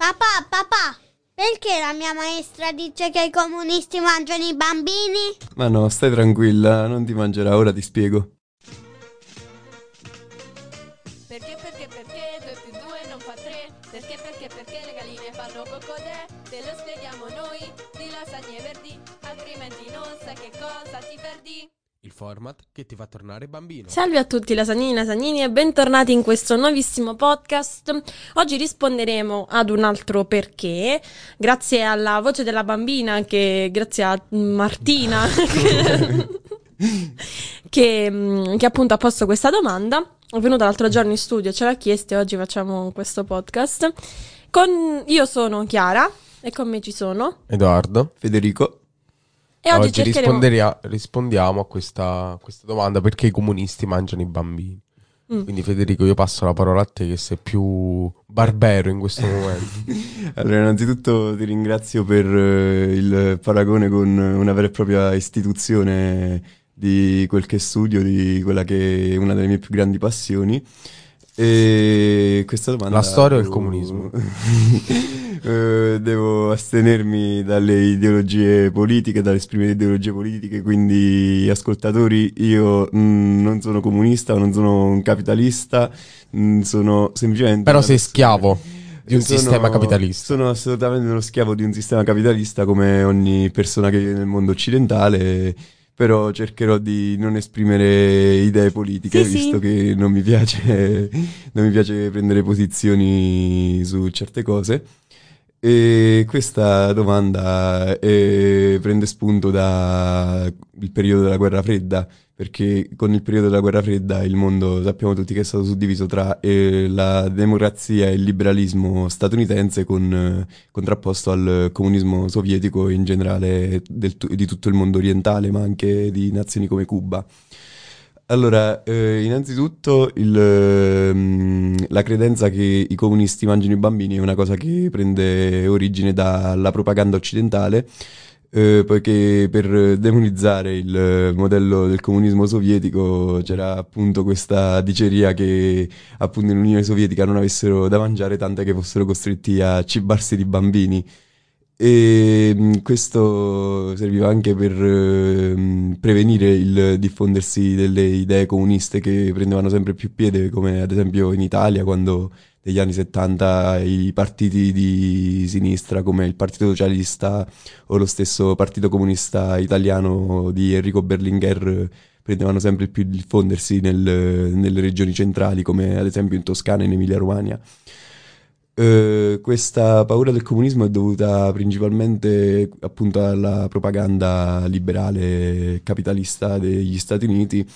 Papà, papà, perché la mia maestra dice che i comunisti mangiano i bambini? Ma no, stai tranquilla, non ti mangerà, ora ti spiego. Format che ti fa tornare bambino. Salve a tutti lasagnini e lasagnini e bentornati in questo nuovissimo podcast. Oggi risponderemo ad un altro perché, grazie alla voce della bambina che grazie a Martina che, mm, che appunto ha posto questa domanda. È venuta l'altro giorno in studio, ce l'ha chiesto e oggi facciamo questo podcast. Con, io sono Chiara e con me ci sono Edoardo. Federico, e oggi, Oggi, cercheremo... risponderia- rispondiamo a questa, questa domanda perché i comunisti mangiano i bambini. Mm. Quindi Federico io passo la parola a te che sei più barbero in questo momento. allora innanzitutto ti ringrazio per eh, il paragone con una vera e propria istituzione di quel che studio, di quella che è una delle mie più grandi passioni. E questa domanda... La storia o il comunismo? Eh, devo astenermi dalle ideologie politiche, dall'esprimere ideologie politiche, quindi ascoltatori, io mm, non sono comunista, non sono un capitalista, mm, sono semplicemente... Però sei persona- schiavo di un Sono- sistema capitalista. Sono assolutamente uno schiavo di un sistema capitalista come ogni persona che vive nel mondo occidentale, però cercherò di non esprimere idee politiche, Sì, sì. visto che non mi piace, non mi piace prendere posizioni su certe cose. E questa domanda eh, prende spunto dal periodo della guerra fredda, perché con il periodo della guerra fredda il mondo sappiamo tutti che è stato suddiviso tra eh, la democrazia e il liberalismo statunitense con, eh, contrapposto al comunismo sovietico in generale del di tutto il mondo orientale, ma anche di nazioni come Cuba. Allora, eh, innanzitutto il, ehm, la credenza che i comunisti mangino i bambini è una cosa che prende origine dalla propaganda occidentale, eh, poiché per demonizzare il modello del comunismo sovietico c'era appunto questa diceria che appunto in Unione Sovietica non avessero da mangiare, tant'è che fossero costretti a cibarsi di bambini. E mh, questo serviva anche per ehm, prevenire il diffondersi delle idee comuniste che prendevano sempre più piede, come ad esempio in Italia, quando negli anni 70 i partiti di sinistra, come il Partito Socialista o lo stesso Partito Comunista Italiano di Enrico Berlinguer, prendevano sempre più il diffondersi nel- nelle regioni centrali, come ad esempio in Toscana e in Emilia-Romagna. Eh, questa paura del comunismo è dovuta principalmente appunto alla propaganda liberale capitalista degli Stati Uniti,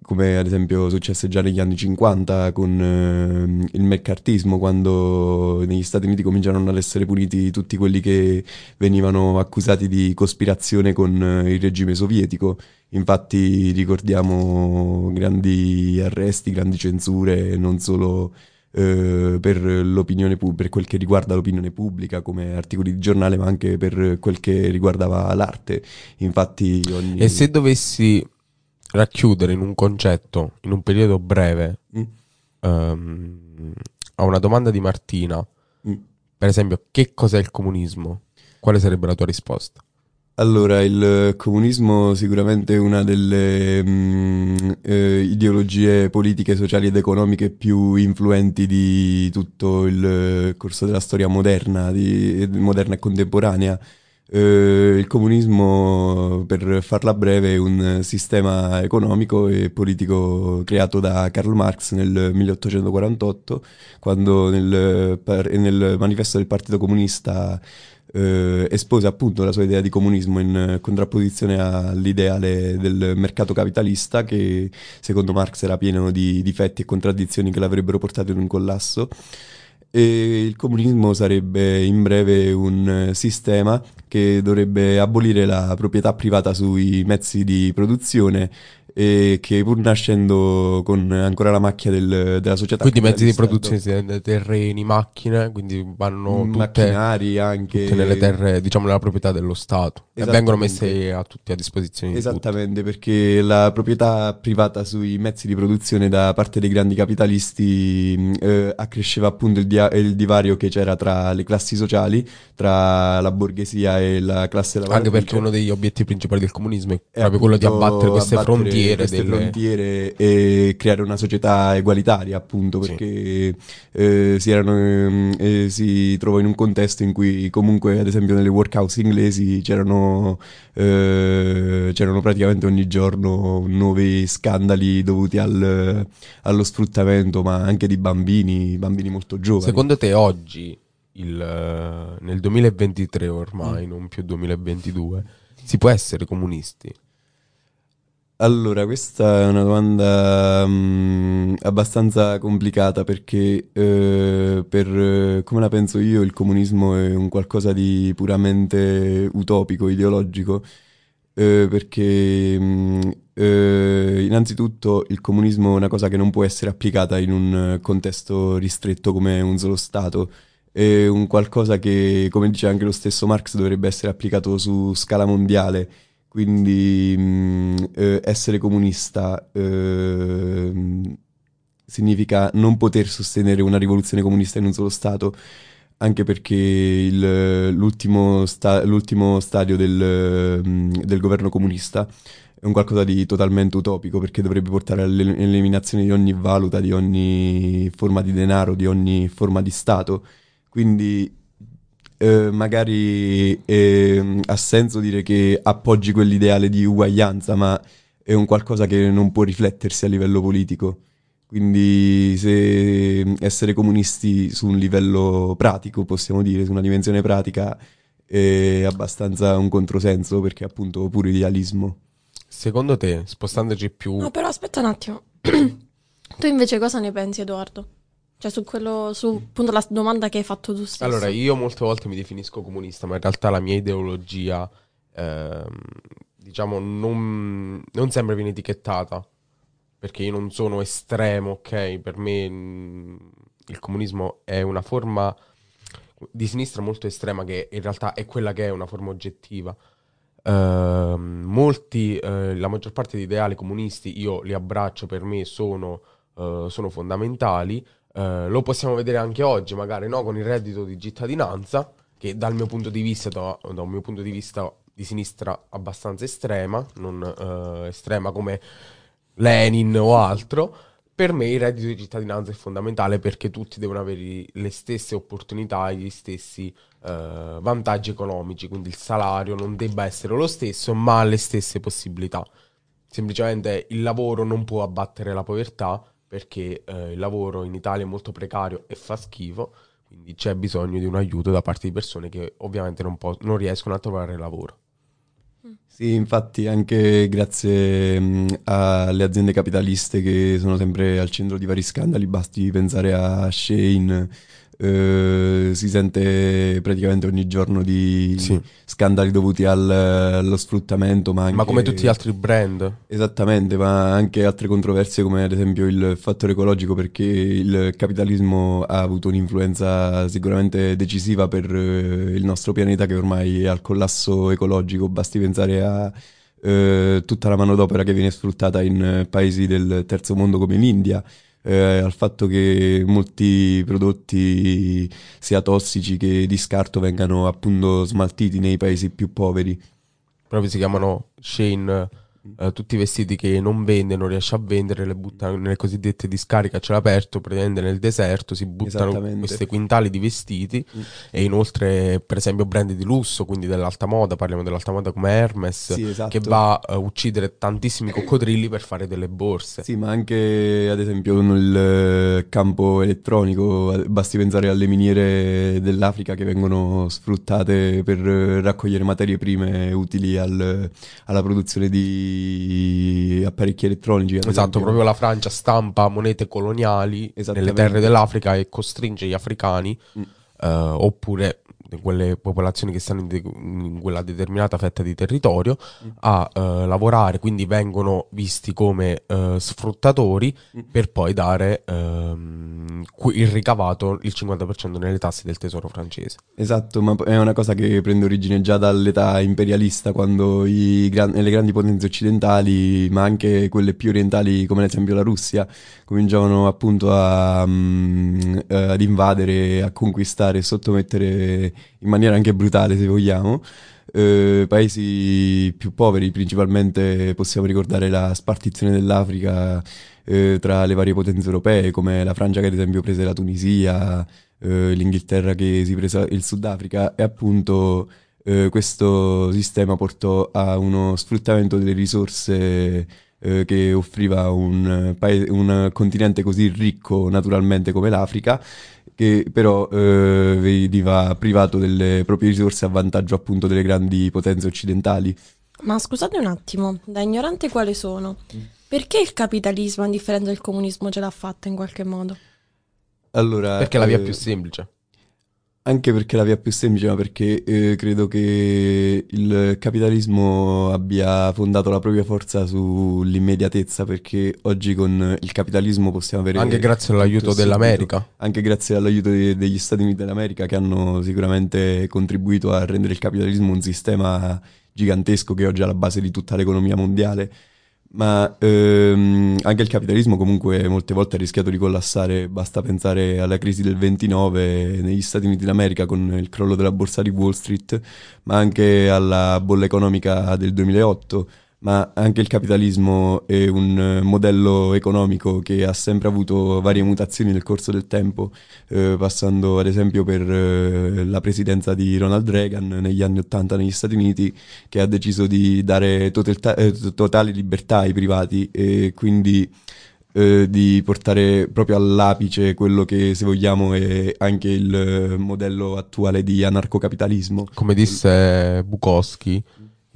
come ad esempio successe già negli anni 50 con eh, il meccartismo, quando negli Stati Uniti cominciarono ad essere puniti tutti quelli che venivano accusati di cospirazione con eh, il regime sovietico. Infatti ricordiamo grandi arresti, grandi censure, non solo eh, per l'opinione pubblica, per quel che riguarda l'opinione pubblica, come articoli di giornale, ma anche per quel che riguardava l'arte. Infatti, ogni... E se dovessi racchiudere in un concetto, in un periodo breve, Mm, ehm, a una domanda di Martina, mm. per esempio, che cos'è il comunismo? Quale sarebbe la tua risposta? Allora, il comunismo sicuramente è una delle mm, eh, ideologie politiche, sociali ed economiche più influenti di tutto il eh, corso della storia moderna, di- moderna e contemporanea. Eh, il comunismo, per farla breve, è un sistema economico e politico creato da Karl Marx nel 1848, quando nel, nel manifesto del Partito Comunista eh, espose appunto la sua idea di comunismo in eh, contrapposizione all'ideale del mercato capitalista che secondo Marx era pieno di difetti e contraddizioni che l'avrebbero portato in un collasso. E il comunismo sarebbe in breve un eh, sistema che dovrebbe abolire la proprietà privata sui mezzi di produzione e che pur nascendo con ancora la macchia del- della società Quindi mezzi di capitalista, produzione, terreni, macchine, quindi vanno tutte, macchinari anche tutte nelle terre, diciamo, nella proprietà dello Stato. E vengono messe a tutti a disposizione di. Esattamente, perché la proprietà privata sui mezzi di produzione da parte dei grandi capitalisti eh, accresceva appunto il, dia- il divario che c'era tra le classi sociali, tra la borghesia e la classe Anche lavoratrice. perché uno degli obiettivi principali del comunismo è è proprio quello di abbattere queste abbattere frontiere. Queste delle- frontiere e creare una società egualitaria, appunto, Sì. perché eh, si, erano, ehm, eh, si trova in un contesto in cui comunque, ad esempio, nelle workhouse inglesi c'erano, eh, c'erano praticamente ogni giorno nuovi scandali dovuti al- allo sfruttamento, ma anche di bambini, bambini molto giovani. Secondo te oggi, il, eh, nel 2023 Mm. ormai, non più 2022, si può essere comunisti? Allora, questa è una domanda mm, abbastanza complicata perché eh, per eh, come la penso io il comunismo è un qualcosa di puramente utopico, ideologico, eh, perché mm, eh, innanzitutto il comunismo è una cosa che non può essere applicata in un contesto ristretto come un solo Stato. È un qualcosa che, come dice anche lo stesso Marx, dovrebbe essere applicato su scala mondiale. Quindi mh, eh, essere comunista ehm, significa non poter sostenere una rivoluzione comunista in un solo Stato, anche perché il- l'ultimo, sta- l'ultimo stadio del, mh, del governo comunista è un qualcosa di totalmente utopico, perché dovrebbe portare all'el- all'eliminazione di ogni valuta, di ogni forma di denaro, di ogni forma di Stato. Quindi eh, magari ehm, ha senso dire che appoggi quell'ideale di uguaglianza, ma è un qualcosa che non può riflettersi a livello politico. Quindi se essere comunisti su un livello pratico, possiamo dire, su una dimensione pratica, è abbastanza un controsenso perché è appunto puro idealismo. Secondo te, spostandoci più... No, però aspetta un attimo. tu invece cosa ne pensi, Edoardo? Cioè, su quello, su appunto la domanda che hai fatto tu stesso. Allora, io molte volte mi definisco comunista, ma in realtà la mia ideologia, ehm, diciamo, non, non sempre viene etichettata, perché io non sono estremo, ok? Per me mh, il comunismo è una forma di sinistra molto estrema, che in realtà è quella che è una forma oggettiva. Ehm, molti, eh, la maggior parte di ideali comunisti, io li abbraccio, per me sono, eh, sono fondamentali. Eh, lo possiamo vedere anche oggi, magari no, con il reddito di cittadinanza, che dal mio punto di vista, da, da un mio punto di vista di sinistra abbastanza estrema, non eh, estrema come Lenin o altro. Per me il reddito di cittadinanza è fondamentale perché tutti devono avere le stesse opportunità e gli stessi eh, vantaggi economici, quindi il salario non debba essere lo stesso, ma le stesse possibilità. Semplicemente il lavoro non può abbattere la povertà perché eh, il lavoro in Italia è molto precario e fa schifo, quindi c'è bisogno di un aiuto da parte di persone che ovviamente non, po- non riescono a trovare lavoro. Sì, infatti anche grazie mh, alle aziende capitaliste che sono sempre al centro di vari scandali, basti pensare a Shane, eh, si sente praticamente ogni giorno di Sì. scandali dovuti al- allo sfruttamento, ma anche... Ma come tutti gli altri brand, Esattamente, ma anche altre controversie come ad esempio il fattore ecologico perché il capitalismo ha avuto un'influenza sicuramente decisiva per eh, il nostro pianeta che ormai è al collasso ecologico, basti pensare a eh, tutta la manodopera che viene sfruttata in paesi del terzo mondo come l'India, eh, al fatto che molti prodotti sia tossici che di scarto vengano appunto smaltiti nei paesi più poveri. proprio si chiamano Shane, eh, tutti i vestiti che non vende, non riesce a vendere, le buttano nelle cosiddette discariche a cielo aperto, praticamente nel deserto, si buttano questi quintali di vestiti Mm. e inoltre per esempio brand di lusso, quindi dell'alta moda, parliamo dell'alta moda come Hermes, Sì, esatto. che va a uccidere tantissimi coccodrilli per fare delle borse. Sì, ma anche ad esempio nel eh, campo elettronico, basti pensare alle miniere dell'Africa che vengono sfruttate per eh, raccogliere materie prime utili al- alla produzione di apparecchi elettronici. Esatto, esempio. proprio la Francia stampa monete coloniali nelle terre dell'Africa e costringe gli africani, Mm. eh, oppure quelle popolazioni che stanno in, de- in quella determinata fetta di territorio a eh, lavorare, quindi vengono visti come eh, sfruttatori per poi dare ehm, il ricavato, il 50% nelle tasse del tesoro francese. Esatto, ma è una cosa che prende origine già dall'età imperialista, quando i gran- le grandi potenze occidentali, ma anche quelle più orientali, come ad esempio la Russia, cominciavano appunto a, mm, eh, ad invadere, a conquistare sottomettere in maniera anche brutale, se vogliamo, eh, paesi più poveri, principalmente possiamo ricordare la spartizione dell'Africa eh, tra le varie potenze europee, come la Francia che ad esempio prese la Tunisia, eh, l'Inghilterra che si prese il Sudafrica e appunto eh, questo sistema portò a uno sfruttamento delle risorse eh, che offriva un, eh, paese- un continente così ricco naturalmente come l'Africa, che però eh, veniva privato delle proprie risorse a vantaggio appunto delle grandi potenze occidentali. Ma scusate un attimo, da ignorante quale sono? Perché il capitalismo, a differenza del comunismo, ce l'ha fatta in qualche modo? Allora, Perché è la via eh, più semplice. Anche perché è la via più semplice, ma perché eh, credo che il capitalismo abbia fondato la propria forza sull'immediatezza, perché oggi con il capitalismo possiamo avere... Anche grazie all'aiuto dell'America. Anche grazie all'aiuto de- degli Stati Uniti d'America che hanno sicuramente contribuito a rendere il capitalismo un sistema gigantesco che oggi è alla base di tutta l'economia mondiale. Ma ehm, anche il capitalismo comunque molte volte ha rischiato di collassare, basta pensare alla crisi del 29 negli Stati Uniti d'America con il crollo della borsa di Wall Street, ma anche alla bolla economica del 2008. Ma anche il capitalismo è un eh, modello economico che ha sempre avuto varie mutazioni nel corso del tempo, eh, passando ad esempio per eh, la presidenza di Ronald Reagan negli anni 80 negli Stati Uniti, che ha deciso di dare totalta- eh, totale libertà ai privati e quindi eh, di portare proprio all'apice quello che, se vogliamo, è anche il eh, modello attuale di anarcocapitalismo. Come disse Bukowski,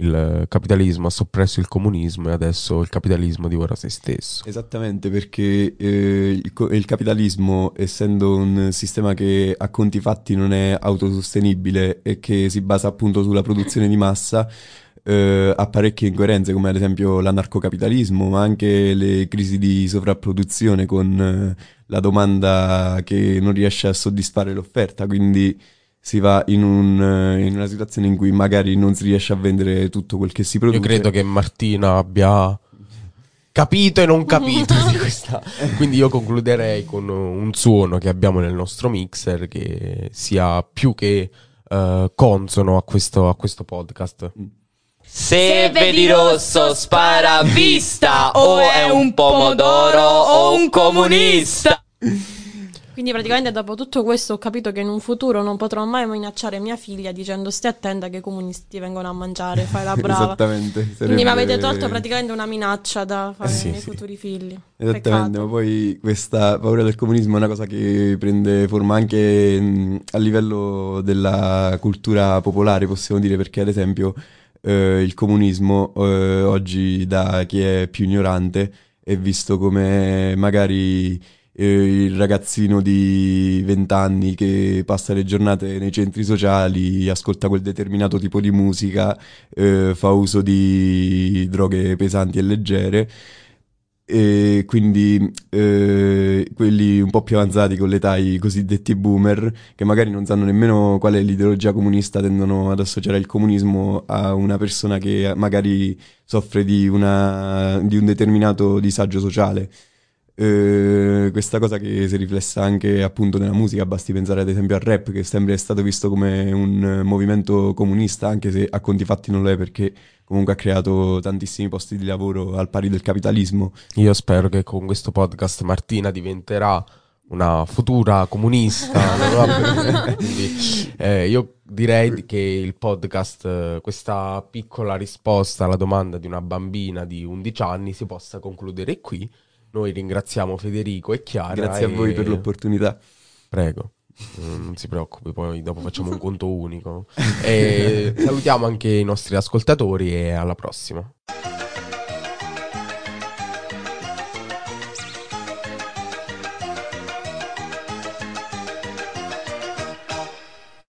il capitalismo ha soppresso il comunismo e adesso il capitalismo divora se stesso. Esattamente, perché eh, il, co- il capitalismo, essendo un sistema che a conti fatti non è autosostenibile e che si basa appunto sulla produzione di massa, eh, ha parecchie incoerenze, come ad esempio l'anarcocapitalismo, ma anche le crisi di sovrapproduzione con eh, la domanda che non riesce a soddisfare l'offerta, quindi si va in, un, eh, in una situazione in cui magari non si riesce a vendere tutto quel che si Io produce. credo che Martina abbia capito e non capito di questa. Quindi io concluderei con un suono che abbiamo nel nostro mixer che sia più che eh, consono a questo, a questo podcast. Se vedi rosso spara a vista o è un pomodoro o un comunista. Quindi praticamente dopo tutto questo ho capito che in un futuro non potrò mai minacciare mia figlia dicendo stai attenta che i comunisti vengono a mangiare, fai la brava. Esattamente. Quindi sarebbe- mi avete tolto praticamente una minaccia da fare Eh sì, ai miei sì. futuri figli. Esattamente, Peccato. ma poi questa paura del comunismo è una cosa che prende forma anche mh, a livello della cultura popolare, possiamo dire, perché ad esempio eh, il comunismo eh, oggi da chi è più ignorante è visto come magari il ragazzino di 20 anni che passa le giornate nei centri sociali, ascolta quel determinato tipo di musica, eh, fa uso di droghe pesanti e leggere e quindi eh, quelli un po' più avanzati con l'età, i cosiddetti boomer, che magari non sanno nemmeno qual è l'ideologia comunista, tendono ad associare il comunismo a una persona che magari soffre di, una, di un determinato disagio sociale. Eh, questa cosa che si riflessa anche appunto nella musica, basti pensare ad esempio al rap, che sempre è stato visto come un movimento comunista, anche se a conti fatti non lo è perché comunque ha creato tantissimi posti di lavoro al pari del capitalismo. Io spero che con questo podcast Martina diventerà una futura comunista. Quindi, eh, io direi che il podcast, eh, questa piccola risposta alla domanda di una bambina di 11 anni si possa concludere qui. Noi ringraziamo Federico e Chiara. Grazie a voi e- per l'opportunità. Prego. Mm, Non si preoccupi, poi dopo facciamo un conto unico. E salutiamo anche i nostri ascoltatori e alla prossima.